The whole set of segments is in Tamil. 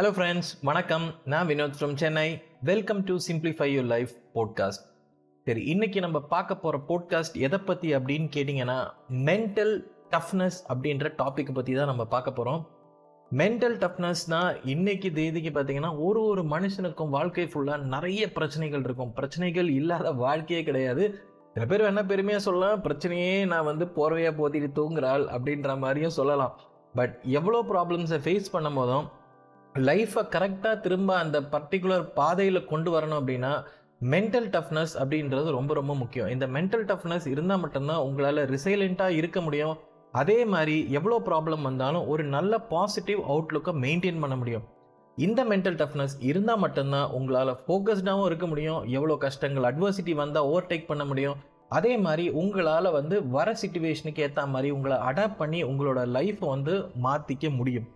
ஹலோ ஃப்ரெண்ட்ஸ் வணக்கம். நான் Vinod from Chennai welcome to simplify your life podcast சரி இன்னைக்கு நம்ம பார்க்க போகிற போட்காஸ்ட் எதை பற்றி அப்படின்னு கேட்டிங்கன்னா மென்டல் டஃப்னஸ் அப்படின்ற டாப்பிக்கை பற்றி தான் நம்ம பார்க்க போகிறோம் மென்டல் டஃப்னஸ்னால் இன்னைக்கு தேதிக்கு பார்த்தீங்கன்னா ஒரு ஒரு மனுஷனுக்கும் வாழ்க்கை ஃபுல்லாக நிறைய பிரச்சனைகள் இருக்கும். பிரச்சனைகள் இல்லாத வாழ்க்கையே கிடையாது. சில பேர் வேணா பெருமையாக சொல்லலாம் பிரச்சனையே நான் வந்து போர்வையாக போத்திட்டு தூங்குறாள் அப்படின்ற மாதிரியும் சொல்லலாம். பட் எவ்வளோ ப்ராப்ளம்ஸை ஃபேஸ் பண்ணும் போதும் லைஃப்பை கரெக்டாக திரும்ப அந்த பர்டிகுலர் பாதையில் கொண்டு வரணும் அப்படின்னா மென்டல் டஃப்னஸ் அப்படின்றது ரொம்ப ரொம்ப முக்கியம். இந்த மென்டல் டஃப்னஸ் இருந்தால் மட்டும்தான் உங்களால் ரிசைலண்ட்டாக இருக்க முடியும். அதே மாதிரி எவ்வளோ ப்ராப்ளம் வந்தாலும் ஒரு நல்ல பாசிட்டிவ் அவுட்லுக்கை மெயின்டைன் பண்ண முடியும். இந்த மென்டல் டஃப்னஸ் இருந்தால் மட்டும்தான் உங்களால் ஃபோக்கஸ்டாகவும் இருக்க முடியும். எவ்வளோ கஷ்டங்கள் அட்வர்சிட்டி வந்தால் ஓவர்டேக் பண்ண முடியும். அதே மாதிரி உங்களால் வந்து வர சுச்சுவேஷனுக்கு ஏற்ற மாதிரி உங்களை அடாப்ட் பண்ணி உங்களோட லைஃப்பை வந்து மாற்றிக்க முடியும்.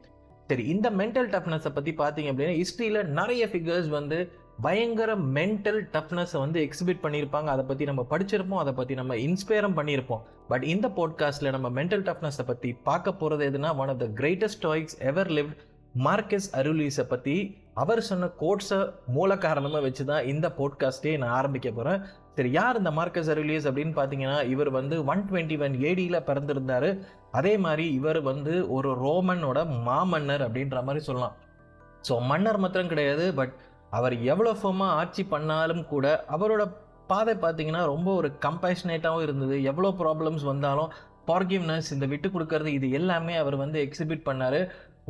சரி இந்த மென்டல் டஃப்னஸை பற்றி பார்த்தீங்க அப்படின்னா ஹிஸ்ட்ரியில் நிறைய ஃபிகர்ஸ் வந்து பயங்கர மென்டல் டஃப்னஸை வந்து எக்ஸிபிட் பண்ணியிருப்பாங்க. அதை பற்றி நம்ம படிச்சிருப்போம் அதை பற்றி நம்ம இன்ஸ்பயரும் பண்ணியிருப்போம். பட் இந்த பாட்காஸ்ட்டில் நம்ம மென்டல் டஃப்னஸை பற்றி பார்க்க போகிறது எதுனா one of the greatest stoics ever live Marcus அருலீஸை பற்றி அவர் சொன்ன கோட்ஸை மூல காரணமாக வச்சு தான் இந்த போட்காஸ்ட்டே நான் ஆரம்பிக்க போகிறேன் சரி யார் இந்த மார்க்கஸ் அருலியஸ் அப்படின்னு பார்த்தீங்கன்னா இவர் வந்து ஒன் டுவெண்ட்டி ஒன் ஏடியில் பிறந்திருந்தார். அதே மாதிரி இவர் வந்து ஒரு ரோமனோட மாமன்னர் அப்படின்ற மாதிரி சொல்லலாம். ஸோ மன்னர் மாத்திரம் கிடையாது பட் அவர் எவ்வளோ ஃபோமாக ஆட்சி பண்ணாலும் கூட அவரோட பாதை பார்த்தீங்கன்னா ரொம்ப ஒரு கம்பேஷனேட்டாகவும் இருந்தது. எவ்வளோ ப்ராப்ளம்ஸ் வந்தாலும் ஃபார்கிவ்னஸ் இந்த விட்டு கொடுக்கறது இது எல்லாமே அவர் வந்து எக்ஸிபிட் பண்ணார்.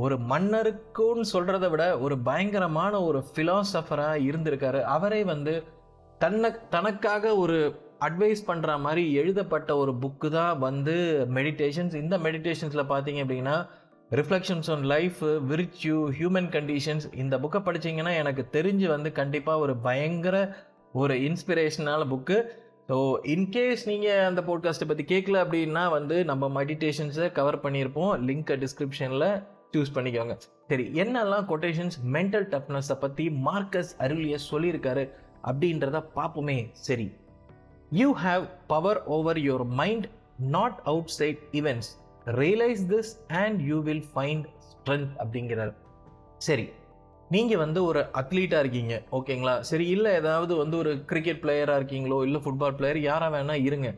ஒரு மன்னருக்குன்னு சொல்கிறத விட ஒரு பயங்கரமான ஒரு ஃபிலாசபராக இருந்திருக்காரு. அவரே வந்து தன்னை தனக்காக ஒரு அட்வைஸ் பண்ணுற மாதிரி எழுதப்பட்ட ஒரு புக்கு தான் வந்து மெடிடேஷன்ஸ் இந்த மெடிடேஷன்ஸில் பார்த்தீங்க அப்படின்னா reflections on life virtue human conditions இந்த புக்கை படிச்சீங்கன்னா எனக்கு தெரிஞ்சு வந்து கண்டிப்பாக ஒரு பயங்கர ஒரு இன்ஸ்பிரேஷனான புக்கு ஸோ இன்கேஸ் நீங்கள் அந்த போட்காஸ்ட்டை பற்றி கேட்கல அப்படின்னா வந்து நம்ம மெடிடேஷன்ஸை கவர் பண்ணியிருப்போம். லிங்க்கை டிஸ்கிரிப்ஷனில் சூஸ் பண்ணிக்கோங்க. சரி என்னெல்லாம் கொட்டேஷன்ஸ் மென்டல் டஃப்னஸை பற்றி மார்க்கஸ் அருளிய சொல்லியிருக்காரு அப்படின்றத பார்ப்போமே. சரி you have power over your mind not outside events realise this and you will find strength அப்படிங்கிறார். சரி நீங்கள் வந்து ஒரு அத்லீட்டாக இருக்கீங்க. ஓகேங்களா சரி இல்லை ஏதாவது வந்து ஒரு கிரிக்கெட் பிளேயராக இருக்கீங்களோ இல்லை ஃபுட்பால் பிளேயர் யாராக வேணால் இருங்க.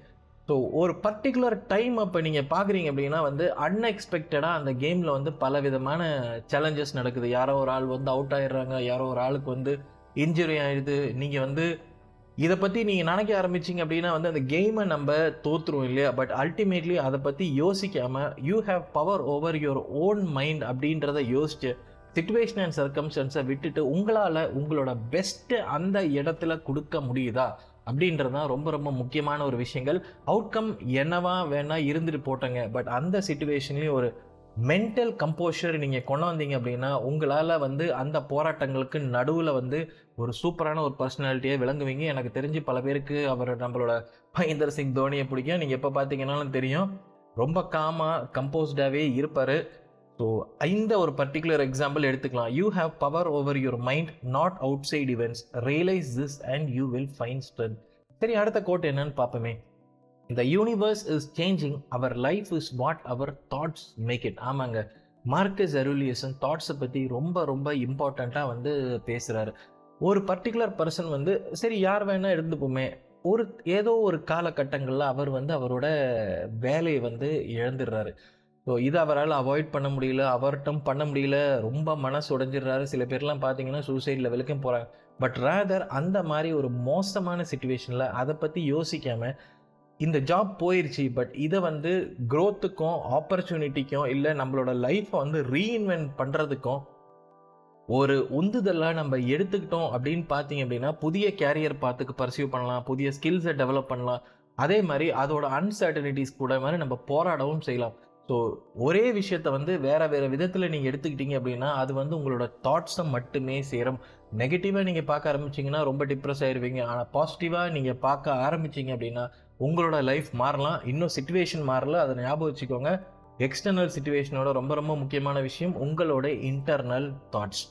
ஸோ ஒரு பர்டிகுலர் டைம் அப்போ நீங்கள் பார்க்குறீங்க அப்படின்னா வந்து அன்எக்ஸ்பெக்டடாக அந்த கேமில் வந்து பல விதமான சேலஞ்சஸ் நடக்குது. யாரோ ஒரு ஆள் வந்து அவுட் ஆயிடுறாங்க யாரோ ஒரு ஆளுக்கு வந்து இன்ஜுரி ஆயிடுது. நீங்கள் வந்து இதை பற்றி நீங்கள் நினைக்க ஆரம்பிச்சிங்க அப்படின்னா வந்து அந்த கேமை நம்ம தோற்றுருவோம் இல்லையா? பட் அல்டிமேட்லி அதை பற்றி யோசிக்காமல் you have power over your own mind அப்படின்றத யோசிச்சு சுச்சுவேஷன் அண்ட் சர்க்கம்ஸ்டன்ஸை விட்டுட்டு உங்களால் உங்களோட பெஸ்ட்டு அந்த இடத்துல கொடுக்க முடியுதா? அப்படின்றது தான் ரொம்ப ரொம்ப முக்கியமான ஒரு விஷயங்கள். அவுட்கம் என்னவா வேணால் இருந்துட்டு போட்டங்க. பட் அந்த சுச்சுவேஷன்லேயும் ஒரு மென்டல் கம்போஷர் நீங்கள் கொண்டு வந்தீங்க அப்படின்னா உங்களால் வந்து அந்த போராட்டங்களுக்கு நடுவில் வந்து ஒரு சூப்பரான ஒரு பர்சனாலிட்டியை விளங்குவீங்க. எனக்கு தெரிஞ்சு பல பேருக்கு அவர் நம்மளோட மகேந்திர சிங் தோனியை பிடிக்கும். நீங்கள் எப்போ பார்த்தீங்கன்னாலும் தெரியும். ரொம்ப காமாக கம்போஸ்டாகவே இருப்பார். ஸோ இந்த ஒரு பர்டிகுலர் எக்ஸாம்பிள் எடுத்துக்கலாம். You have power over your mind not outside events realise this and you will find strength சரி அடுத்த கோட் என்னன்னு பார்ப்போமே. இந்த universe is changing our life is what our thoughts make it ஆமாங்க. மார்க்கஸ் அருலியசன் தாட்ஸை பற்றி ரொம்ப ரொம்ப இம்பார்ட்டண்ட்டாக வந்து பேசுகிறாரு ஒரு பர்டிகுலர் பர்சன் வந்து சரி யார் வேணால் இருந்துப்போமே. ஒரு ஏதோ ஒரு காலகட்டங்களில் அவர் வந்து அவரோட வேலையை வந்து இழந்துடுறாரு. ஸோ இதை அவரால் அவாய்ட் பண்ண முடியல அவர்கிட்டும் பண்ண முடியல ரொம்ப மனசு உடைஞ்சிடுறாரு. சில பேர்லாம் பார்த்தீங்கன்னா சூசைட் லெவலுக்கும் போகிறாங்க பட் ரேதர் அந்த மாதிரி ஒரு மோசமான சுச்சுவேஷனில் அதை பற்றி யோசிக்காமல் இந்த ஜாப் போயிடுச்சு பட் இதை வந்து க்ரோத்துக்கும் ஆப்பர்ச்சுனிட்டிக்கும் இல்லை நம்மளோட லைஃப்பை வந்து ரீஇன்வென்ட் பண்ணுறதுக்கும் ஒரு உந்துதலாக நம்ம எடுத்துக்கிட்டோம் அப்படின்னு பார்த்தீங்க அப்படின்னா புதிய கேரியர் பார்த்துக்கு பர்சியூ பண்ணலாம் புதிய ஸ்கில்ஸை டெவலப் பண்ணலாம். அதே மாதிரி அதோட அன்சர்டனிட்டிஸ் கூட மாதிரி நம்ம போராடவும் செய்யலாம். ஸோ ஒரே விஷயத்த வந்து வேறு வேறு விதத்தில் நீங்கள் எடுத்துக்கிட்டீங்க அப்படின்னா அது வந்து உங்களோட தாட்ஸை மட்டுமே சேரும். நெகட்டிவாக நீங்கள் பார்க்க ஆரம்பிச்சிங்கன்னா ரொம்ப டிப்ரெஸ் ஆயிடுவீங்க ஆனால் பாசிட்டிவாக நீங்கள் பார்க்க ஆரம்பிச்சிங்க அப்படின்னா உங்களோட லைஃப் மாறலாம். இன்னும் சுச்சுவேஷன் மாறல. அதை ஞாபகம் வச்சுக்கோங்க. எக்ஸ்டர்னல் சுச்சுவேஷனோட ரொம்ப ரொம்ப முக்கியமான விஷயம் உங்களோட இன்டர்னல் தாட்ஸ்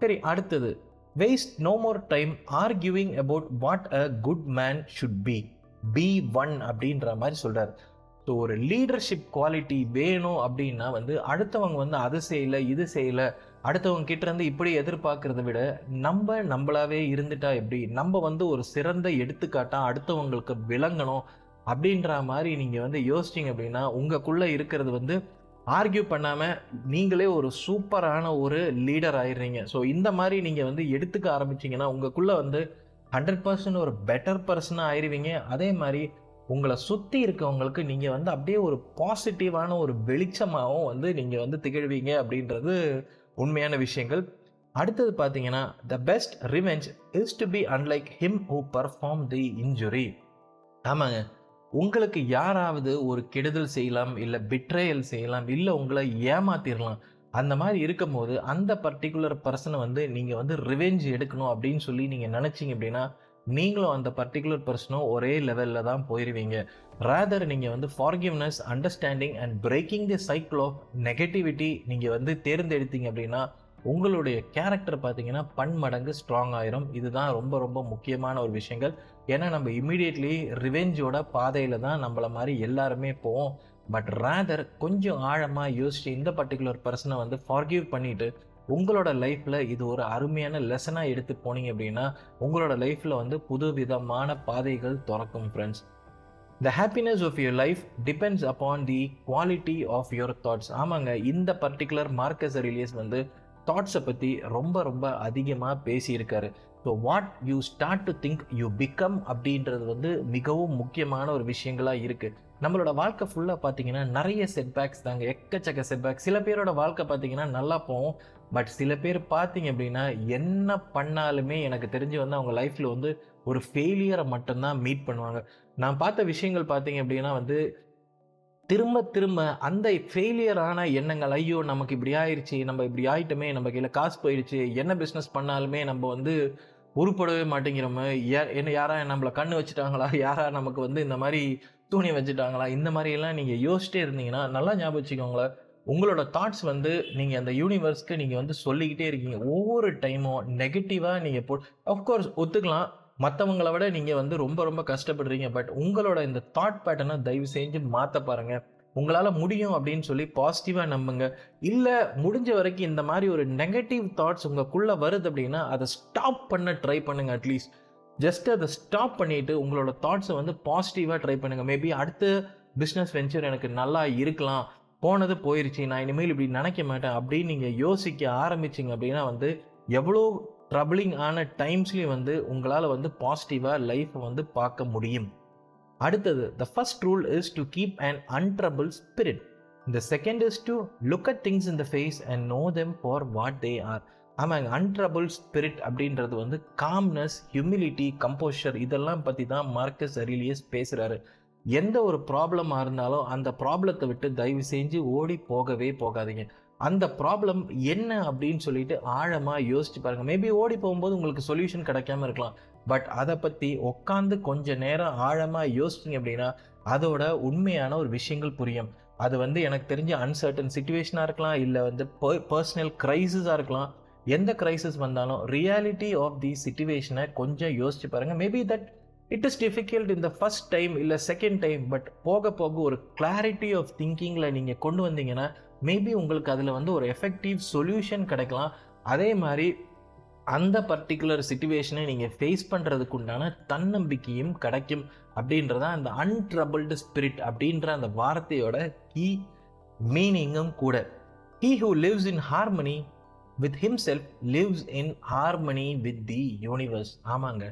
சரி அடுத்தது. Waste no more time arguing about what a good man should be be one அப்படின்ற மாதிரி சொல்கிறார் ஸோ ஒரு லீடர்ஷிப் குவாலிட்டி வேணும் அப்படின்னா வந்து அடுத்தவங்க வந்து அது செய்யலை இது செய்யலை அடுத்தவங்க கிட்ட இருந்து இப்படி எதிர்பார்க்கறத விட நம்ம நம்மளாவே இருந்துட்டா எப்படி? நம்ம வந்து ஒரு சிறந்த எடுத்துக்காட்டா அடுத்தவங்களுக்கு விளங்கணும் அப்படின்ற மாதிரி நீங்க வந்து யோசிச்சிங்க அப்படின்னா உங்களுக்குள்ள இருக்கிறது வந்து ஆர்கியூ பண்ணாம நீங்களே ஒரு சூப்பரான ஒரு லீடர் ஆயிடுறீங்க. ஸோ இந்த மாதிரி நீங்க வந்து எடுத்துக்க ஆரம்பிச்சிங்கன்னா உங்களுக்குள்ள வந்து ஹண்ட்ரட் பர்சன்ட் ஒரு பெட்டர் பர்சனாக ஆயிடுவீங்க அதே மாதிரி உங்களை சுற்றி இருக்கவங்களுக்கு நீங்கள் வந்து அப்படியே ஒரு பாசிட்டிவான ஒரு வெளிச்சமாகவும் வந்து நீங்கள் வந்து திகழ்வீங்க அப்படின்றது உண்மையான விஷயங்கள். அடுத்தது பார்த்தீங்கன்னா the best revenge is to be unlike him who perform the injury ஆமாங்க. உங்களுக்கு யாராவது ஒரு கெடுதல் செய்யலாம் இல்லை பிட்ரேயல் செய்யலாம் இல்லை உங்களை ஏமாத்திடலாம் அந்த மாதிரி இருக்கும்போது அந்த பர்டிகுலர் பர்சனை வந்து நீங்கள் வந்து ரிவெஞ்ச் எடுக்கணும் அப்படின்னு சொல்லி நீங்கள் நினச்சிங்க அப்படின்னா நீங்களும் அந்த பர்டிகுலர் பர்சனும் ஒரே லெவலில் தான் போயிடுவீங்க ரேதர் நீங்கள் வந்து forgiveness understanding and breaking the cycle of negativity நீங்கள் வந்து தேர்ந்தெடுத்தீங்க அப்படின்னா உங்களுடைய கேரக்டர் பார்த்தீங்கன்னா பன்மடங்கு ஸ்ட்ராங் ஆயிரும். இதுதான் ரொம்ப ரொம்ப முக்கியமான ஒரு விஷயங்கள். ஏன்னா நம்ம இமீடியட்லி ரிவெஞ்சோட பாதையில் தான் நம்மள மாதிரி எல்லாருமே போவோம். பட் ரேதர் கொஞ்சம் ஆழமாக யோசிச்சு இந்த பர்டிகுலர் பர்சனை வந்து ஃபார்கிவ் பண்ணிட்டு உங்களோட லைஃப்பில் இது ஒரு அருமையான லெசனாக எடுத்து போனீங்க அப்படின்னா உங்களோட லைஃப்பில் வந்து புது விதமான பாதைகள் திறக்கும் friends the happiness of your life depends upon the quality of your thoughts ஆமாங்க இந்த பர்டிகுலர் மார்க்கஸ் ரிலீஸ் வந்து தாட்ஸை பற்றி ரொம்ப ரொம்ப அதிகமாக பேசியிருக்காரு. So what you start to think you become அப்படின்றது வந்து மிகவும் முக்கியமான ஒரு விஷயங்களாக இருக்குது நம்மளோட வாழ்க்கை ஃபுல்லாக பார்த்தீங்கன்னா நிறைய செட்பேக்ஸ் தாங்க எக்கச்சக்க செட்பேக் சில பேரோட வாழ்க்கை பார்த்தீங்கன்னா நல்லா போகும். பட் சில பேர் பார்த்தீங்க அப்படின்னா என்ன பண்ணாலுமே எனக்கு தெரிஞ்சு வந்து அவங்க லைஃப்பில் வந்து ஒரு ஃபெயிலியரை மட்டும்தான் மீட் பண்ணுவாங்க. நான் பார்த்த விஷயங்கள் பார்த்தீங்க அப்படின்னா வந்து திரும்ப திரும்ப அந்த ஃபெயிலியரான எண்ணங்கள் ஐயோ நமக்கு இப்படி ஆயிடுச்சு நம்ம இப்படி ஆயிட்டோமே நம்ம கையில் காசு போயிடுச்சு என்ன பிஸ்னஸ் பண்ணாலுமே நம்ம வந்து உருப்படவே மாட்டேங்கிறோமோ என்ன யாரா நம்மளை கண்ணு வச்சுட்டாங்களா யாரா நமக்கு வந்து இந்த மாதிரி துணி வச்சுட்டாங்களா இந்த மாதிரியெல்லாம் நீங்கள் யோசிச்சிட்டே இருந்தீங்கன்னா நல்லா ஞாபகம் வச்சுக்கோங்களேன். உங்களோட தாட்ஸ் வந்து நீங்கள் அந்த யூனிவர்ஸ்க்கு நீங்கள் வந்து சொல்லிக்கிட்டே இருக்கீங்க. ஒவ்வொரு டைமும் நெகட்டிவாக நீங்கள் போ அஃப்கோர்ஸ் ஒத்துக்கலாம். மற்றவங்கள விட நீங்கள் வந்து ரொம்ப ரொம்ப கஷ்டப்படுறீங்க. பட் உங்களோட இந்த தாட் பேட்டர்னை தயவு செஞ்சு மாற்ற பாருங்கள் உங்களால் முடியும் அப்படின்னு சொல்லி பாசிட்டிவாக நம்புங்க. இல்லை முடிஞ்ச வரைக்கும் இந்த மாதிரி ஒரு நெகட்டிவ் தாட்ஸ் உங்களுக்குள்ளே வருது அப்படின்னா அதை ஸ்டாப் பண்ண ட்ரை பண்ணுங்கள் அட்லீஸ்ட் ஜஸ்ட் அதை ஸ்டாப் பண்ணிவிட்டு உங்களோட தாட்ஸை வந்து பாசிட்டிவாக ட்ரை பண்ணுங்கள் மேபி அடுத்த பிஸ்னஸ் வெஞ்சர் எனக்கு நல்லா இருக்கலாம். போனது போயிருச்சு நான் இனிமேல் இப்படி நினைக்க மாட்டேன் அப்படின்னு நீங்கள் யோசிக்க ஆரம்பிச்சிங்க அப்படின்னா வந்து எவ்வளோ ட்ரபிளிங் ஆன டைம்ஸ்லேயும் வந்து உங்களால் வந்து பாசிட்டிவாக லைஃப்பை வந்து பார்க்க முடியும். அடுத்தது the first rule is to keep and untroubled spirit இந்த second is to look at things in the face and know them for what they are ஆமாங்க அன்ட்ரபிள் ஸ்பிரிட் அப்படின்றது வந்து காம்னஸ் ஹியூமிலிட்டி கம்போஷர் இதெல்லாம் பற்றி தான் மார்க்கஸ் அரிலியஸ் பேசுகிறாரு எந்த ஒரு ப்ராப்ளமாக இருந்தாலும் அந்த ப்ராப்ளத்தை விட்டு தயவு செஞ்சு ஓடி போகவே போகாதீங்க. அந்த ப்ராப்ளம் என்ன அப்படின்னு சொல்லிட்டு ஆழமாக யோசிச்சு பாருங்கள் மேபி ஓடி போகும்போது உங்களுக்கு சொல்யூஷன் கிடைக்காம இருக்கலாம். பட் அதை பற்றி உட்காந்து கொஞ்ச நேரம் ஆழமாக யோசிச்சிங்க அப்படின்னா அதோட உண்மையான ஒரு விஷயங்கள் புரியும். அது வந்து எனக்கு தெரிஞ்ச அன்சர்டன் சுச்சுவேஷனாக இருக்கலாம் இல்லை வந்து பர்சனல் க்ரைசிஸாக இருக்கலாம். எந்த க்ரைசிஸ் வந்தாலும் ரியாலிட்டி ஆஃப் தி சுச்சுவேஷனை கொஞ்சம் யோசிச்சு பாருங்கள் maybe that it is difficult இந்த ஃபஸ்ட் டைம் இல்லை செகண்ட் டைம் பட் போக போக ஒரு கிளாரிட்டி ஆஃப் திங்கிங்கில் நீங்கள் கொண்டு வந்தீங்கன்னா மேபி உங்களுக்கு அதில் வந்து ஒரு எஃபெக்டிவ் சொல்யூஷன் கிடைக்கலாம். அதே மாதிரி அந்த பர்டிகுலர் சுச்சுவேஷனை நீங்கள் ஃபேஸ் பண்ணுறதுக்கு உண்டான தன்னம்பிக்கையும் கிடைக்கும் அப்படின்றதான் அந்த அன்ட்ரபிள்டு ஸ்பிரிட் அப்படின்ற அந்த வார்த்தையோட கீ மீனிங்கும் கூட. He who lives in harmony with himself lives in harmony with the universe ஆமாங்க.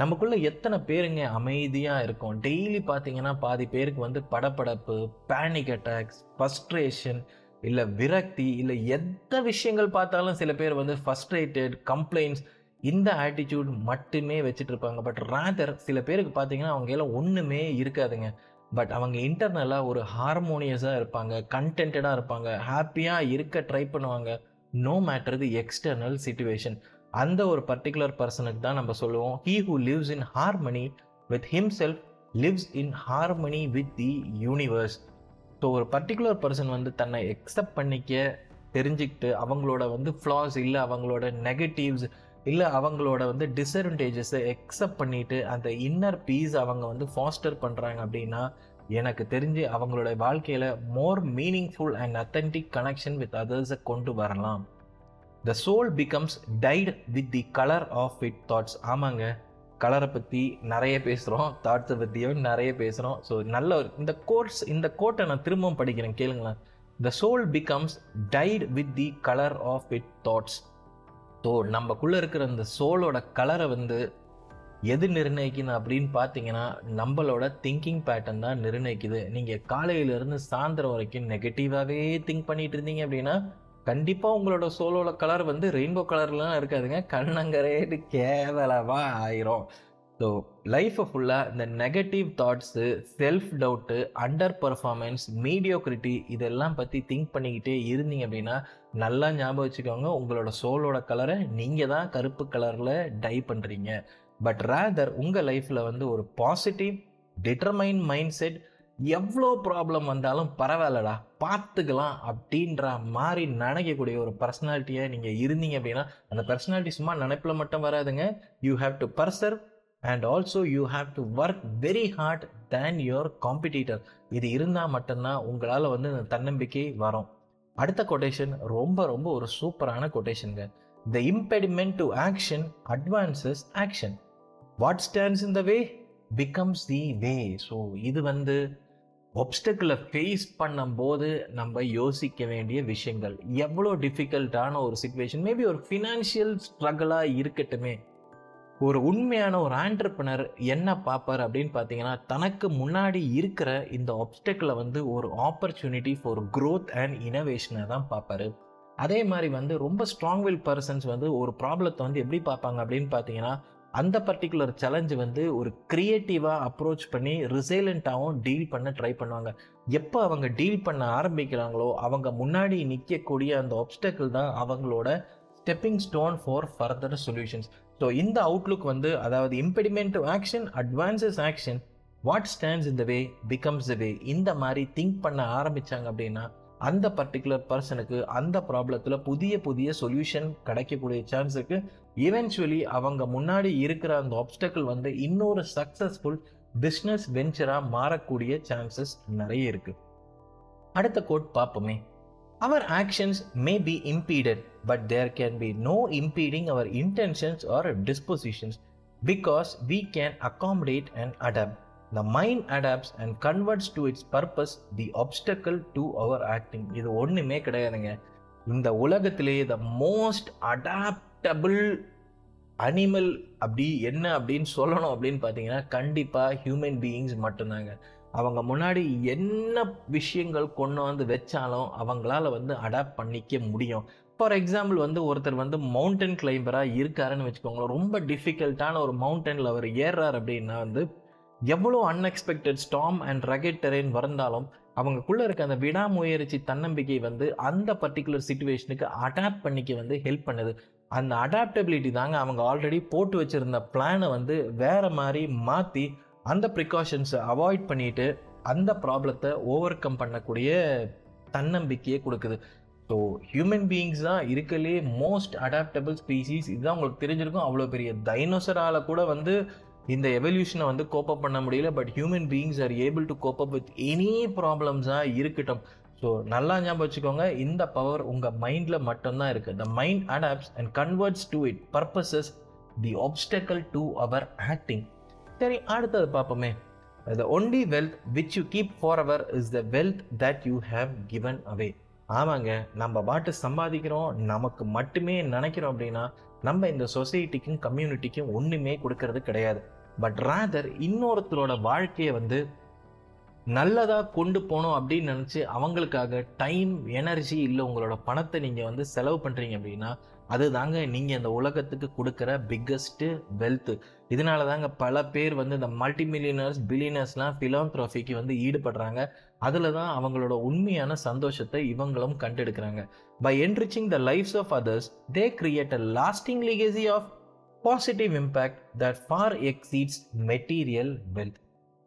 நமக்குள்ளே எத்தனை பேருங்க அமைதியாக இருக்கும்? டெய்லி பார்த்தீங்கன்னா பாதி பேருக்கு வந்து படப்படப்பு பேனிக் அட்டாக்ஸ் ஃபஸ்ட்ரேஷன் இல்லை விரக்தி இல்லை எந்த விஷயங்கள் பார்த்தாலும் சில பேர் வந்து ஃபஸ்ட்ரேட்டட் கம்ப்ளைண்ட்ஸ் இந்த ஆட்டிடியூட் மட்டுமே வச்சுட்டு இருப்பாங்க. பட் ரேதர் சில பேருக்கு பார்த்தீங்கன்னா அவங்க எல்லாம் ஒன்றுமே இருக்காதுங்க. பட் அவங்க இன்டர்னலாக ஒரு ஹார்மோனியஸாக இருப்பாங்க கண்டென்டாக இருப்பாங்க ஹாப்பியாக இருக்க ட்ரை பண்ணுவாங்க. No matter the external situation அந்த ஒரு பர்டிகுலர் பர்சனுக்கு தான் நம்ம சொல்லுவோம். He who lives in harmony with himself lives in harmony with the universe so ஒரு பர்டிகுலர் பர்சன் வந்து தன்னை எக்ஸப்ட் பண்ணிக்க தெரிஞ்சுக்கிட்டு அவங்களோட வந்து ஃப்ளாஸ் இல்லை அவங்களோட நெகட்டிவ்ஸ் இல்லை அவங்களோட வந்து டிஸ்அட்வான்டேஜஸை எக்ஸப்ட் பண்ணிட்டு அந்த இன்னர் பீஸ் அவங்க வந்து ஃபாஸ்டர் பண்ணுறாங்க அப்படின்னா எனக்கு தெரிஞ்சு அவங்களோட வாழ்க்கையில் more meaningful and authentic connection with அதர்ஸை கொண்டு வரலாம். The soul becomes dyed with the colour of it thoughts ஆமாங்க. கலரை பற்றி நிறைய பேசுகிறோம் தாட்ஸை பற்றியும் நிறைய பேசுகிறோம் ஸோ நல்ல ஒரு இந்த கோர்ஸ் இந்த கோட்டை நான் திரும்பவும் படிக்கிறேன். கேளுங்களேன். The soul becomes dyed with the colour of it thoughts so நம்மக்குள்ளே இருக்கிற அந்த சோலோட கலரை வந்து எது நிர்ணயிக்கணும் அப்படின்னு பார்த்தீங்கன்னா நம்மளோட திங்கிங் பேட்டர்ன் தான் நிர்ணயிக்குது. நீங்கள் காலையிலேருந்து சாயந்தரம் வரைக்கும் நெகட்டிவாகவே திங்க் பண்ணிகிட்டு இருந்தீங்க அப்படின்னா கண்டிப்பாக உங்களோட சோலோட கலர் வந்து ரெயின்போ கலர்லாம் இருக்காதுங்க. கண்ணங்கரேடு கேவலமாக ஆயிரும். ஸோ லைஃப்பை ஃபுல்லாக இந்த negative thoughts self doubt underperformance mediocrity இதெல்லாம் பற்றி திங்க் பண்ணிக்கிட்டே இருந்தீங்க அப்படின்னா நல்லா ஞாபகம் வச்சுக்கோங்க. உங்களோட சோலோட கலரை நீங்கள் தான் கருப்பு கலரில் டை பண்ணுறீங்க பட் ரேதர் உங்கள் லைஃப்பில் வந்து ஒரு பாசிட்டிவ் டிட்டர்மைன் மைண்ட் செட் எவ்வளோ ப்ராப்ளம் வந்தாலும் பரவாயில்லடா பார்த்துக்கலாம் அப்படின்ற மாதிரி நினைக்கக்கூடிய ஒரு பர்சனாலிட்டியை நீங்கள் இருந்தீங்க அப்படின்னா அந்த பர்சனாலிட்டி சும்மா நினைப்பில் மட்டும் வராதுங்க. You have to pursue and also you have to work very hard than your competitor இது இருந்தால் மட்டும்தான் உங்களால் வந்து இந்த தன்னம்பிக்கை வரும். அடுத்த கொட்டேஷன் ரொம்ப ரொம்ப ஒரு சூப்பரான கொட்டேஷனுங்க the impediment to action advances action what stands in the way becomes the way so இது வந்து ஒப்ஸ்டக்கிளை ஃபேஸ் பண்ணும்போது நம்ம யோசிக்க வேண்டிய விஷயங்கள். எவ்வளோ டிஃபிகல்ட்டான ஒரு சுச்சுவேஷன் மேபி ஒரு ஃபினான்ஷியல் ஸ்ட்ரகிளாக இருக்கட்டுமே. ஒரு உண்மையான ஒரு ஆண்டர்பனர் என்ன பார்ப்பார் அப்படின்னு பார்த்தீங்கன்னா தனக்கு முன்னாடி இருக்கிற இந்த ஒப்ஸ்டக்கிளை வந்து ஒரு ஆப்பர்ச்சுனிட்டி ஃபார் க்ரோத் அண்ட் இனோவேஷனை தான் பார்ப்பாரு. அதே மாதிரி வந்து ரொம்ப ஸ்ட்ராங் வில் பர்சன்ஸ் வந்து ஒரு ப்ராப்ளத்தை வந்து எப்படி பார்ப்பாங்க அப்படின்னு பார்த்தீங்கன்னா அந்த பர்டிகுலர் சேலஞ்சு வந்து ஒரு க்ரியேட்டிவாக அப்ரோச் பண்ணி ரிசைலண்ட்டாகவும் டீல் பண்ண ட்ரை பண்ணுவாங்க. எப்போ அவங்க டீல் பண்ண ஆரம்பிக்கிறாங்களோ அவங்க முன்னாடி நிற்கக்கூடிய அந்த ஒப்ஸ்டக்கிள் தான் அவங்களோட stepping stone for further solutions so இந்த அவுட்லுக் வந்து அதாவது impediment to action advances action what stands இந்த வே பிகம்ஸ் த வே இந்த மாதிரி திங்க் பண்ண ஆரம்பித்தாங்க அப்படின்னா அந்த பர்டிகுலர் பர்சனுக்கு அந்த ப்ராப்ளத்தில் புதிய புதிய சொல்யூஷன் கிடைக்கக்கூடிய சான்ஸ் ஈவென்ச்சுவலி அவங்க முன்னாடி இருக்கிற அந்த ஆப்ஸ்டக்கிள் வந்து இன்னொரு சக்ஸஸ்ஃபுல் பிஸ்னஸ் வெஞ்சராக மாறக்கூடிய சான்சஸ் நிறைய இருக்கு. அடுத்த கோட் பார்ப்போமே. Our actions may be impeded but there can be no impeding our intentions or dispositions because we can accommodate and adapt the mind adapts and converts to its purpose the obstacle to our acting இது ஒன்றுமே கிடையாதுங்க. இந்த உலகத்திலேயே the most adaptable animal அப்படி என்ன அப்படின்னு சொல்லணும் அப்படின்னு பார்த்தீங்கன்னா கண்டிப்பாக ஹியூமன் பீயிங்ஸ் மட்டும்தாங்க. அவங்க முன்னாடி என்ன விஷயங்கள் கொண்டு வந்து வச்சாலும் அவங்களால வந்து அடாப்ட் பண்ணிக்க முடியும். ஃபார் எக்ஸாம்பிள் வந்து ஒருத்தர் வந்து மவுண்டன் கிளைம்பராக இருக்காருன்னு வச்சுக்கோங்களேன். ரொம்ப டிஃபிகல்ட்டான ஒரு மவுண்டனில் அவர் ஏறுறார் அப்படின்னா வந்து எவ்வளோ unexpected storm and rugged terrain வந்தாலும் அவங்களுக்குள்ள இருக்க அந்த விடாமுயற்சி தன்னம்பிக்கை வந்து அந்த பர்டிகுலர் சுச்சுவேஷனுக்கு அடாப்ட் பண்ணிக்க வந்து ஹெல்ப் பண்ணுது. அந்த அடாப்டபிலிட்டி தாங்க அவங்க ஆல்ரெடி போட்டு வச்சிருந்த பிளானை வந்து வேறு மாதிரி மாற்றி அந்த ப்ரிகாஷன்ஸை அவாய்ட் பண்ணிட்டு அந்த ப்ராப்ளத்தை ஓவர் கம் பண்ணக்கூடிய தன்னம்பிக்கையை கொடுக்குது. ஸோ ஹியூமன் பீயிங்ஸ் தான் இருக்கலே மோஸ்ட் அடாப்டபிள் ஸ்பீசிஸ் இதுதான் உங்களுக்கு தெரிஞ்சிருக்கும். அவ்வளோ பெரிய டைனோசரால் கூட வந்து இந்த எவல்யூஷனை வந்து கோப்பப் பண்ண முடியல. But human beings are able to cope up with any ப்ராப்ளம்ஸாக இருக்கட்டும். ஸோ நல்லா ஞாபகம் வச்சுக்கோங்க இந்த பவர் உங்கள் மைண்டில் மட்டும்தான் இருக்குது the mind adapts and converts to it purposes the obstacle to our acting சரி அடுத்தது பார்ப்போமே. The only wealth which you keep forever is the wealth that you have given away ஆமாங்க நம்ம பாட்டு சம்பாதிக்கிறோம் நமக்கு மட்டுமே நினைக்கிறோம் அப்படின்னா நம்ம இந்த சொசைட்டிக்கும் கம்யூனிட்டிக்கும் ஒன்றுமே கொடுக்கறது கிடையாது. பட் ரேதர் இன்னொருத்தரோட வாழ்க்கையை வந்து நல்லதாக கொண்டு போகணும் அப்படின்னு நினச்சி அவங்களுக்காக டைம் எனர்ஜி இல்லை உங்களோட பணத்தை நீங்கள் வந்து செலவு பண்ணுறீங்க அப்படின்னா அது தாங்க நீங்கள் இந்த உலகத்துக்கு கொடுக்குற பிக்கஸ்ட்டு வெல்த்து இதனால தாங்க பல பேர் வந்து இந்த மல்டி மில்லியனர்ஸ் பில்லியனர்ஸ்லாம் ஃபிலாந்த்ராஃபிக்கு வந்து ஈடுபடுறாங்க. அதில் தான் அவங்களோட உண்மையான சந்தோஷத்தை இவங்களும் கண்டெடுக்கிறாங்க. By enriching the lives of others they create a lasting legacy of positive impact that far exceeds material wealth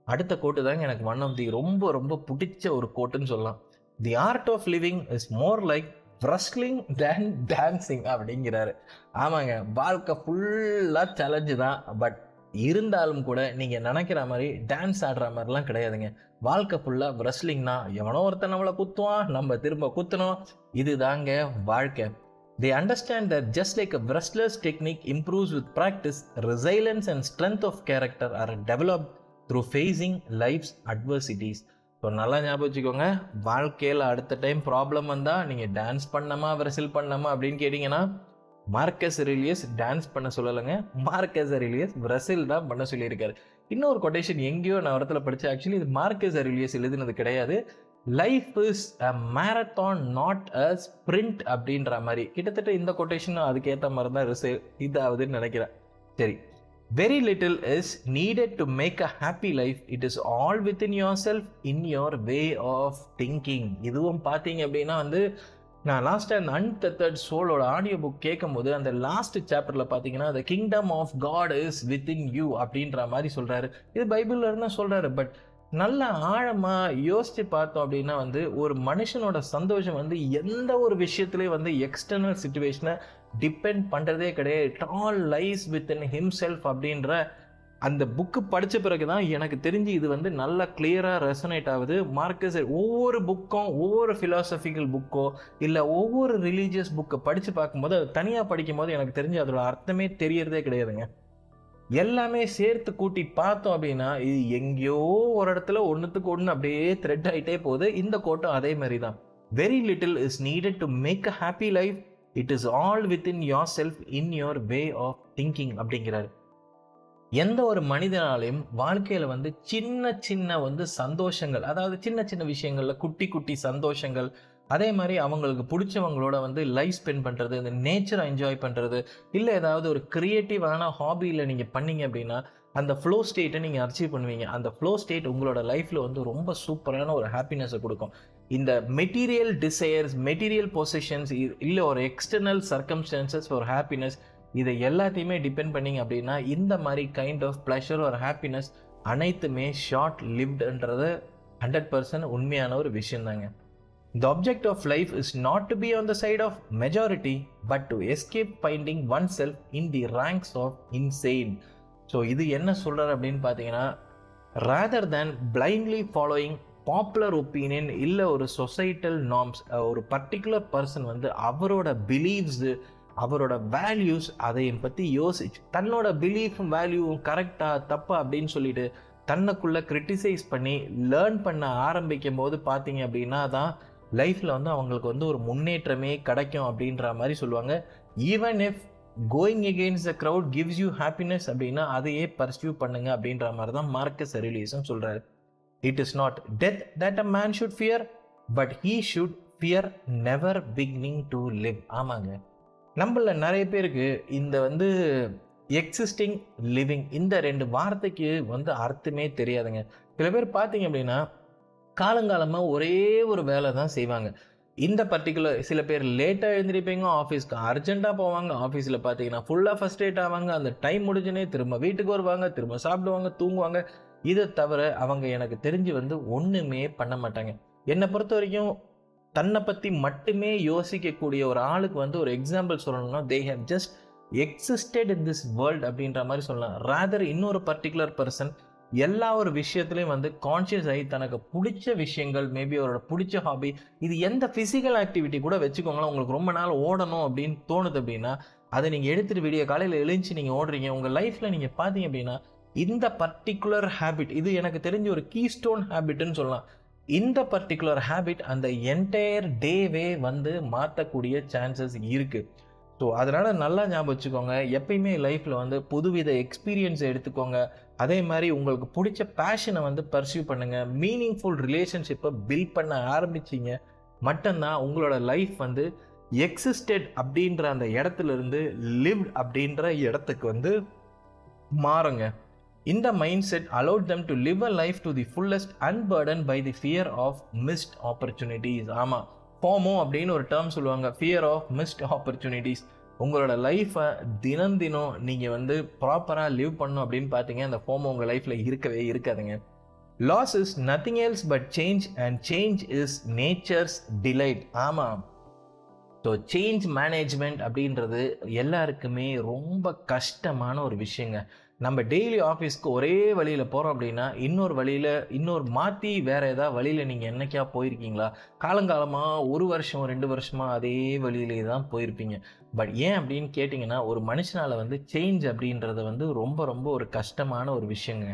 அடுத்த கோட்டு தாங்க எனக்கு ஒன் ஆஃப் தி ரொம்ப ரொம்ப பிடிச்ச ஒரு கோட்டுன்னு சொல்லலாம். The art of living is more like wrestling than dancing அப்படிங்கிறாரு. ஆமாங்க வாழ்க்கை ஃபுல்லாக சேலஞ்சு தான். பட் இருந்தாலும் கூட நீங்கள் நினைக்கிற மாதிரி டான்ஸ் ஆடுற மாதிரிலாம் கிடையாதுங்க. வாழ்க்கை ஃபுல்லாக wrestling எவனோ ஒருத்தன் நம்மளை குத்துவான் நம்ம திரும்ப குத்தணும். இது தாங்க வாழ்க்கை. The understand that just like a wrestler's technique improves with practice resilience and strength of character are develop through facing life's adversities so நல்லா ஞாபகம் வச்சுக்கோங்க. வாழ்க்கையில் அடுத்த டைம் ப்ராப்ளம் வந்தால் நீங்கள் டான்ஸ் பண்ணமா விரசில் பண்ணமா அப்படின்னு கேட்டிங்கன்னா மார்க்கஸ் ரிலியஸ் டான்ஸ் பண்ண சொல்லலைங்க. மார்க்கஸ் ரிலியஸ் பிரசில் தான் பண்ண சொல்லியிருக்காரு. இன்னொரு கொட்டேஷன் எங்கேயோ நான் இடத்துல படித்தேன் ஆக்சுவலி இது மார்க்கஸ் ரிலியஸ் எழுதுனது கிடையாது. Life is a marathon not a sprint அப்படின்ற மாதிரி. கிட்டத்தட்ட இந்த கொட்டேஷன் அதுக்கேற்ற மாதிரி தான் ரிசே இதாகுதுன்னு நினைக்கிறேன். சரி. Very little is needed to make a happy life it is all within yourself in your way of thinking இதுவும் பார்த்தீங்க அப்படின்னா வந்து நான் லாஸ்ட்டாக அந்த அன்தர்ட் சோலோட ஆடியோ புக் கேட்கும்போது அந்த லாஸ்ட் சாப்டரில் பார்த்தீங்கன்னா the kingdom of God is within you அப்படின்ற மாதிரி சொல்கிறாரு இது பைபிளில் இருந்தால் சொல்கிறாரு பட் நல்ல ஆழமாக யோசித்து பார்த்தோம் அப்படின்னா வந்து ஒரு மனுஷனோட சந்தோஷம் வந்து எந்த ஒரு விஷயத்துலேயும் வந்து எக்ஸ்டர்னல் சுச்சுவேஷனை டிபெண்ட் பண்ணுறதே கிடையாது. It all lies within himself அப்படின்ற அந்த புக்கு படித்த பிறகு தான் எனக்கு தெரிஞ்சு இது வந்து நல்லா கிளியராக ரெசனேட் ஆகுது. மார்க்கஸ் ஒவ்வொரு புக்கும் ஒவ்வொரு ஃபிலாசபிக்கல் புக்கோ இல்லை ஒவ்வொரு ரிலீஜியஸ் புக்கை படித்து பார்க்கும்போது அது தனியாக படிக்கும் போது எனக்கு தெரிஞ்சு அதோட அர்த்தமே தெரியறதே கிடையாதுங்க. எல்லாமே சேர்த்து கூட்டி பார்த்தோம் அப்படின்னா இது எங்கேயோ ஒரு இடத்துல ஒன்றுத்துக்கு ஒன்று அப்படியே த்ரெட் ஆகிட்டே போகுது. இந்த கோட்டம் அதே மாதிரி தான் very little is needed to make a happy life it is all within yourself in your way of thinking அப்படிங்கிறாரு. எந்த ஒரு மனிதனாலையும் வாழ்க்கையில் வந்து சின்ன சின்ன வந்து சந்தோஷங்கள் அதாவது சின்ன சின்ன விஷயங்களில் குட்டி குட்டி சந்தோஷங்கள் அதே மாதிரி அவங்களுக்கு பிடிச்சவங்களோட வந்து லைஃப் ஸ்பெண்ட் பண்ணுறது இந்த நேச்சரை என்ஜாய் பண்ணுறது இல்லை ஏதாவது ஒரு க்ரியேட்டிவான ஹாபியில் நீங்கள் பண்ணீங்க அப்படின்னா அந்த ஃப்ளோ ஸ்டேட்டை நீங்கள் அச்சீவ் பண்ணுவீங்க. அந்த ஃப்ளோ ஸ்டேட் உங்களோட லைஃப்பில் வந்து ரொம்ப சூப்பரான ஒரு ஹாப்பினஸை கொடுக்கும். இந்த மெட்டீரியல் டிசையர்ஸ் மெட்டீரியல் பொசிஷன்ஸ் இல்லை ஒரு எக்ஸ்டர்னல் சர்க்கம்ஸ்டான்சஸ் ஒரு ஹாப்பினஸ் இதை எல்லாத்தையுமே டிபெண்ட் பண்ணிங்க அப்படின்னா இந்த மாதிரி கைண்ட் ஆஃப் ப்ளஷர் ஒரு ஹாப்பினஸ் அனைத்துமே ஷார்ட் லிவ்டுன்றது ஹண்ட்ரட் பர்சன்ட் உண்மையான ஒரு விஷயம் தாங்க the object of life is not to be on the side of majority but to escape finding oneself in the ranks of insane. So இது என்ன சொல்கிறார் அப்படின்னு பார்த்தீங்கன்னா rather than blindly following popular opinion இல்லை ஒரு சொசைட்டல் நார்ம்ஸ் ஒரு பர்டிகுலர் பர்சன் வந்து அவரோட பிலீவ்ஸு அவரோட வேல்யூஸ் அதை பற்றி யோசிச்சு தன்னோட பிலீஃபும் வேல்யூவும் கரெக்டாக தப்பா அப்படின்னு சொல்லிட்டு தன்னைக்குள்ளே கிரிட்டிசைஸ் பண்ணி லேர்ன் பண்ண ஆரம்பிக்கும் போது பார்த்தீங்க அப்படின்னா தான் லைஃப்பில் வந்து அவங்களுக்கு வந்து ஒரு முன்னேற்றமே கிடைக்கும் அப்படின்ற மாதிரி சொல்லுவாங்க. Even if going against the crowd gives you happiness அப்படின்னா அதையே பர்சியூ பண்ணுங்க அப்படின்ற மாதிரி தான் மார்க்கஸ் ரிலீஸும் சொல்கிறாரு it is not death that a man should fear but he should fear never beginning to live ஆமாங்க. நம்மள நிறைய பேருக்கு இந்த வந்து எக்ஸிஸ்டிங் லிவிங் இந்த ரெண்டு வார்த்தைக்கு வந்து அர்த்தமே தெரியாதுங்க. சில பேர் பார்த்தீங்க அப்படின்னா காலங்காலமாக ஒரே ஒரு வேலை தான் செய்வாங்க. இந்த பர்டிகுலர் சில பேர் லேட்டாக எழுந்திருப்பீங்க ஆஃபீஸ்க்கு அர்ஜென்ட்டாக போவாங்க. ஆஃபீஸில் பார்த்தீங்கன்னா ஃபுல்லாக ஃபஸ்ட் எய்ட் ஆவாங்க. அந்த டைம் முடிஞ்சுனே திரும்ப வீட்டுக்கு வருவாங்க திரும்ப சாப்பிடுவாங்க தூங்குவாங்க. இதை தவிர அவங்க எனக்கு தெரிஞ்சு வந்து ஒன்றுமே பண்ண மாட்டாங்க. என்னை பொறுத்த வரைக்கும் தன்னை பற்றி மட்டுமே யோசிக்கக்கூடிய ஒரு ஆளுக்கு வந்து ஒரு எக்ஸாம்பிள் சொல்லணும்னா they have just existed in this world அப்படின்ற மாதிரி சொல்லலாம். ரேதர் இன்னொரு பர்டிகுலர் பர்சன் எல்லா ஒரு விஷயத்துலையும் வந்து கான்ஷியஸ் ஆகி தனக்கு பிடிச்ச விஷயங்கள் மேபி அவரோட பிடிச்ச ஹாபி இது எந்த ஃபிசிக்கல் ஆக்டிவிட்டி கூட வச்சுக்கோங்களேன் உங்களுக்கு ரொம்ப நாள் ஓடணும் அப்படின்னு தோணுது அப்படின்னா அதை நீங்கள் எடுத்துகிட்டு விடிய காலையில் எழுந்துச்சு நீங்கள் ஓடுறீங்க. உங்கள் லைஃப்பில் நீங்கள் பார்த்தீங்க அப்படின்னா இந்த பர்டிகுலர் ஹேபிட் இது எனக்கு தெரிஞ்ச ஒரு கீ ஸ்டோன் ஹேபிட்னு சொல்லலாம். இந்த பர்டிகுலர் ஹேபிட் அந்த என்டையர் டேவே வந்து மாற்றக்கூடிய சான்சஸ் இருக்குது ஸோ அதனால் நல்லா ஞாபகம் வச்சுக்கோங்க. எப்பயுமே லைஃப்பில் வந்து புதுவித எக்ஸ்பீரியன்ஸை எடுத்துக்கோங்க. அதே மாதிரி உங்களுக்கு பிடிச்ச பேஷனை வந்து பர்சியூ பண்ணுங்கள் மீனிங்ஃபுல் ரிலேஷன்ஷிப்பை பில்ட் பண்ண ஆரம்பிச்சிங்க. மட்டும்தான் உங்களோட லைஃப் வந்து எக்ஸிஸ்டட் அப்படின்ற அந்த இடத்துல இருந்து லிவ்ட் அப்படின்ற இடத்துக்கு வந்து மாறுங்க. இந்த mindset allow them to live a life to the fullest unburden by the fear of missed opportunities ஆமாம் ஃபோமோ அப்படின்னு ஒரு டேர்ம் சொல்லுவாங்க. ஃபியர் ஆஃப் மிஸ்ட் ஆப்பர்ச்சுனிட்டிஸ் உங்களோட லைஃப்பை தினம் தினம் நீங்கள் வந்து ப்ராப்பராக லிவ் பண்ணும் அப்படின்னு பார்த்தீங்க அந்த ஃபோமோ உங்கள் லைஃப்பில் இருக்கவே இருக்காதுங்க. Loss is nothing else but change and change is nature's delight ஆமாம் ஸோ சேஞ்ச் மேனேஜ்மெண்ட் அப்படின்றது எல்லாருக்குமே ரொம்ப கஷ்டமான ஒரு விஷயங்க. நம்ம டெய்லி ஆஃபீஸ்க்கு ஒரே வழியில் போகிறோம் அப்படின்னா இன்னொரு வழியில் இன்னொரு மாற்றி வேறு ஏதாவது வழியில் நீங்கள் என்னைக்கா போயிருக்கீங்களா? காலங்காலமாக ஒரு வருஷம் ரெண்டு வருஷமாக அதே வழியிலே தான் போயிருப்பீங்க. பட் ஏன் அப்படின்னு கேட்டிங்கன்னா ஒரு மனுஷனால் வந்து சேஞ்ச் அப்படின்றது வந்து ரொம்ப ரொம்ப ஒரு கஷ்டமான ஒரு விஷயங்க.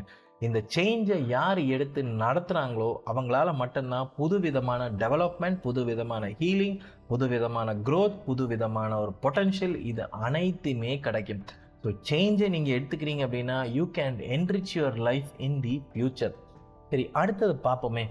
இந்த சேஞ்சை யார் எடுத்து நடத்துகிறாங்களோ அவங்களால மட்டும்தான் புது விதமான டெவலப்மெண்ட் புது விதமான ஹீலிங் புது விதமான க்ரோத் புது விதமான ஒரு பொட்டன்ஷியல் இது அனைத்துமே கிடைக்கும். ஸோ சேஞ்சை நீங்கள் எடுத்துக்கிறீங்க அப்படின்னா you can enrich your life in the future சரி அடுத்தது பார்ப்போமே.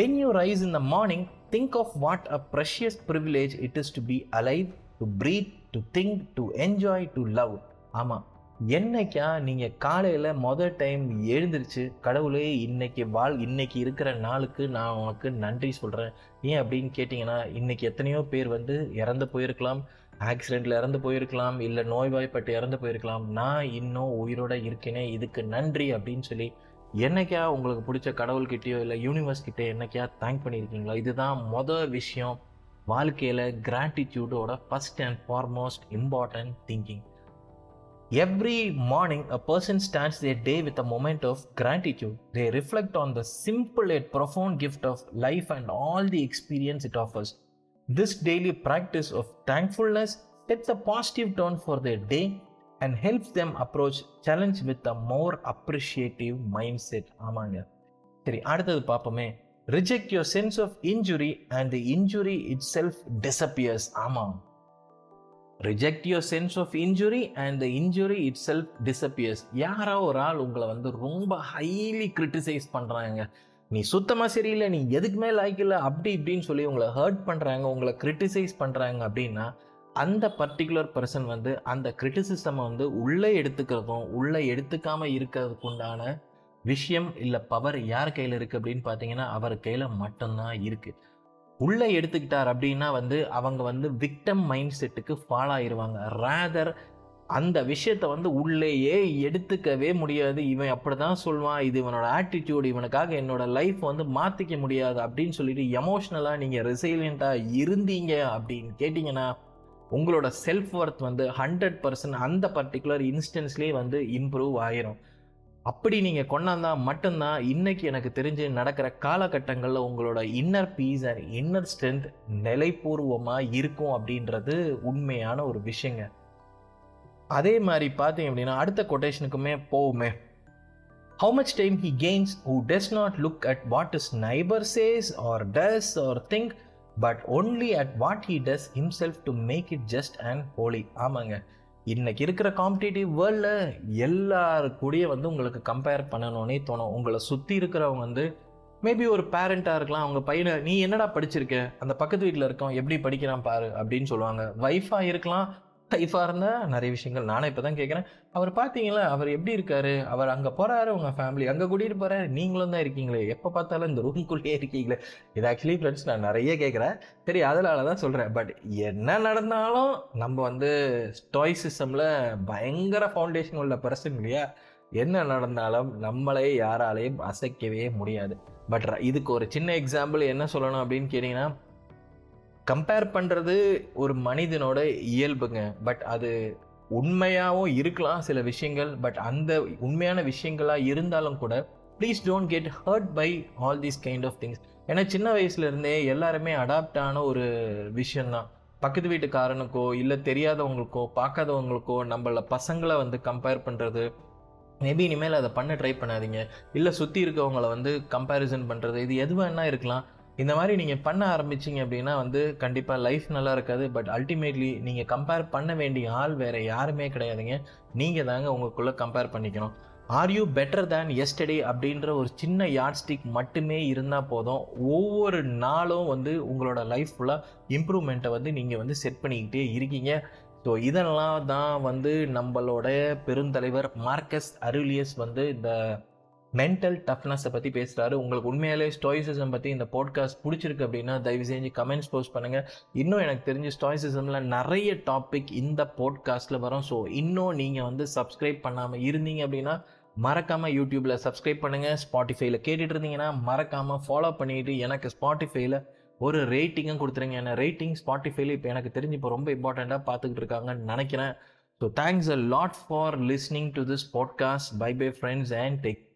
When you rise in the morning think of what a precious privilege it is to be alive to breathe to think to enjoy to love ஆமாம் என்னைக்கா நீங்கள் காலையில் மொதல் டைம் எழுந்திருச்சு கடவுளே இன்னைக்கு வாழ் இன்னைக்கு இருக்கிற நாளுக்கு நான் உனக்கு நன்றி சொல்கிறேன் ஏன் அப்படின்னு கேட்டிங்கன்னா இன்றைக்கி எத்தனையோ பேர் வந்து இறந்து போயிருக்கலாம் ஆக்சிடெண்ட்டில் இறந்து போயிருக்கலாம் இல்லை நோய்வாய்ப்பட்டு இறந்து போயிருக்கலாம். நான் இன்னும் உயிரோட இருக்கேனே இதுக்கு நன்றி அப்படின்னு சொல்லி என்னைக்கா உங்களுக்கு பிடிச்ச கடவுள்கிட்டயோ இல்லை யூனிவர்ஸ் கிட்டே என்னைக்கா தேங்க் பண்ணியிருக்கீங்களா? இதுதான் மொதல் விஷயம். வாழ்க்கையில் கிராட்டிடியூடோட first and foremost important thinking Every morning, a person starts their day with a moment of gratitude. They reflect on the simple yet profound gift of life and all the experience it offers. This daily practice of thankfulness sets a positive tone for their day and helps them approach challenge with a more appreciative mindset. ஆமாங்க சரி அடுத்தது பார்ப்போமே reject your sense of injury and the injury itself disappears ஆமாம். Reject your sense of injury and the injury itself disappears யாரோ ஒரு ஆள் உங்களை வந்து ரொம்ப ஹைலி கிரிட்டிசைஸ் பண்ணுறாங்க நீ சுத்தமாக சரியில்லை நீ எதுக்குமே லைக் இல்லை அப்படி இப்படின்னு சொல்லி உங்களை ஹர்ட் பண்ணுறாங்க உங்களை கிரிட்டிசைஸ் பண்ணுறாங்க அப்படின்னா அந்த பர்டிகுலர் பர்சன் வந்து அந்த கிரிட்டிசிசமை வந்து உள்ளே எடுத்துக்கிறதும் உள்ளே எடுத்துக்காமல் இருக்கிறதுக்கு உண்டான விஷயம் இல்லை பவர் யார் கையில் இருக்குது அப்படின்னு பார்த்தீங்கன்னா அவர் கையில் மட்டும்தான் இருக்குது உள்ளே எடுத்துக்கிட்டார் அப்படின்னா வந்து அவங்க வந்து விக்டம் மைண்ட் செட்டுக்கு ஃபாலோ ஆயிடுவாங்க ரேதர் அந்த விஷயத்த வந்து உள்ளேயே எடுத்துக்கவே முடியாது. இவன் அப்படி தான் சொல்லுவான் இது இவனோட ஆட்டிடியூடு இவனுக்காக என்னோட லைஃப் வந்து மாற்றிக்க முடியாது அப்படின்னு சொல்லிட்டு எமோஷ்னலாக நீங்கள் ரெசிலியண்ட்டாக இருந்தீங்க அப்படின்னு கேட்டிங்கன்னா உங்களோட செல்ஃப் ஒர்த் வந்து ஹண்ட்ரட் பர்சன்ட் அந்த பர்டிகுலர் இன்ஸ்டன்ஸ்லேயே வந்து இம்ப்ரூவ் ஆயிரும். அப்படி நீங்கள் கொண்டாந்தா மட்டும்தான் இன்னைக்கு எனக்கு தெரிஞ்சு நடக்கிற காலகட்டங்களில் உங்களோட inner peace and inner strength நிலைப்பூர்வமாக இருக்கும் அப்படின்றது உண்மையான ஒரு விஷயங்க. அதே மாதிரி பார்த்தீங்க அப்படின்னா அடுத்த கொட்டேஷனுக்குமே போவுமே. How much time he gains who does not look at what is neighbour says or does or think but only at what he does himself to make it just and holy ஆமாங்க. இன்றைக்கி இருக்கிற காம்படிட்டிவ் வேர்ல்டில் எல்லாரு கூடயே வந்து உங்களுக்கு கம்பேர் பண்ணணும்னே தோணும். உங்களை சுற்றி இருக்கிறவங்க வந்து மேபி ஒரு பேரண்ட்டாக இருக்கலாம் அவங்க பையனை நீ என்னடா படிச்சிருக்க? அந்த பக்கத்து வீட்டில் இருக்கோம் எப்படி படிக்கிறான் பாரு? அப்படின்னு சொல்லுவாங்க. ஒய்ஃபாக இருக்கலாம் ஒய்ஃபாக இருந்தால் நிறைய விஷயங்கள். நானே இப்போ தான் கேட்குறேன் அவர் பார்த்தீங்களா அவர் எப்படி இருக்காரு? அவர் அங்கே போகிறாரு உங்கள் ஃபேமிலி அங்கே கூட்டிகிட்டு போகிறாரு நீங்களும் தான் இருக்கீங்களே. எப்போ பார்த்தாலும் இந்த ரூம்குள்ளேயே இருக்கீங்களே. இது ஆக்சுவலி ஃப்ரெண்ட்ஸ் நான் நிறைய கேட்குறேன் சரி அதனால தான் சொல்கிறேன் பட் என்ன நடந்தாலும் நம்ம வந்து ஸ்டாய்சிசமில் பயங்கர ஃபவுண்டேஷன் உள்ள பர்சன் இல்லையா? என்ன நடந்தாலும் நம்மளே யாராலையும் அசைக்கவே முடியாது. பட் இதுக்கு ஒரு சின்ன எக்ஸாம்பிள் என்ன சொல்லணும் அப்படின்னு கேட்டிங்கன்னா கம்பேர் பண்ணுறது ஒரு மனிதனோட இயல்புங்க. பட் அது உண்மையாகவும் இருக்கலாம் சில விஷயங்கள். பட் அந்த உண்மையான விஷயங்களாக இருந்தாலும் கூட please don't get hurt by all these kind of things ஏன்னா சின்ன வயசுலேருந்தே எல்லாருமே அடாப்ட் ஆன ஒரு விஷயந்தான் பக்கத்து வீட்டுக்காரனுக்கோ இல்லை தெரியாதவங்களுக்கோ பார்க்காதவங்களுக்கோ நம்மள பசங்களை வந்து கம்பேர் பண்ணுறது மேபி இனிமேல் அதை பண்ண ட்ரை பண்ணாதீங்க. இல்லை சுற்றி இருக்கவங்கள வந்து கம்பேரிசன் பண்ணுறது இது எது வேணா இருக்கலாம். இந்த மாதிரி நீங்கள் பண்ண ஆரம்பிச்சிங்க அப்படின்னா வந்து கண்டிப்பாக லைஃப் நல்லா இருக்காது. பட் அல்டிமேட்லி நீங்கள் கம்பேர் பண்ண வேண்டிய ஆள் வேறு யாருமே கிடையாதுங்க. நீங்கள் தாங்க உங்களுக்குள்ளே கம்பேர் பண்ணிக்கணும். Are you better than yesterday அப்படின்ற ஒரு சின்ன யார்ட் ஸ்டிக் மட்டுமே இருந்தால் போதும். ஒவ்வொரு நாளும் வந்து உங்களோட லைஃப் ஃபுல்லாக இம்ப்ரூவ்மெண்ட்டை வந்து நீங்கள் வந்து செட் பண்ணிக்கிட்டே இருக்கீங்க. ஸோ இதெல்லாம் தான் வந்து நம்மளோட பெருந்தலைவர் மார்க்கஸ் அருலியஸ் வந்து இந்த மென்டல் டஃப்னஸை பற்றி பேசுகிறாரு உங்களுக்கு உண்மையாலே ஸ்டாய்சிசம் பற்றி இந்த பாட்காஸ்ட் பிடிச்சிருக்கு அப்படின்னா தயவு செஞ்சு கமெண்ட்ஸ் போஸ்ட் பண்ணுங்கள் இன்னும் எனக்கு தெரிஞ்சு ஸ்டாய்சிசமில் நிறைய டாபிக் இந்த பாட்காஸ்ட்டில் வரும். ஸோ இன்னும் நீங்கள் வந்து சப்ஸ்கிரைப் பண்ணாமல் இருந்தீங்க அப்படின்னா மறக்காமல் யூடியூப்பில் சப்ஸ்கிரைப் பண்ணுங்கள் ஸ்பாட்டிஃபைல கேட்டுட்டு இருந்தீங்கன்னா மறக்காமல் ஃபாலோ பண்ணிட்டு எனக்கு ஸ்பாட்டிஃபைல ஒரு ரேட்டிங்கும் கொடுத்துருங்க. ஏன்னா ரேட்டிங் ஸ்பாட்டிஃபைல இப்போ எனக்கு தெரிஞ்சு இப்போ ரொம்ப இம்பார்ட்டண்ட்டாக பார்த்துக்கிட்டு இருக்காங்கன்னு நினைக்கிறேன். So thanks a lot for listening to this podcast bye bye friends and take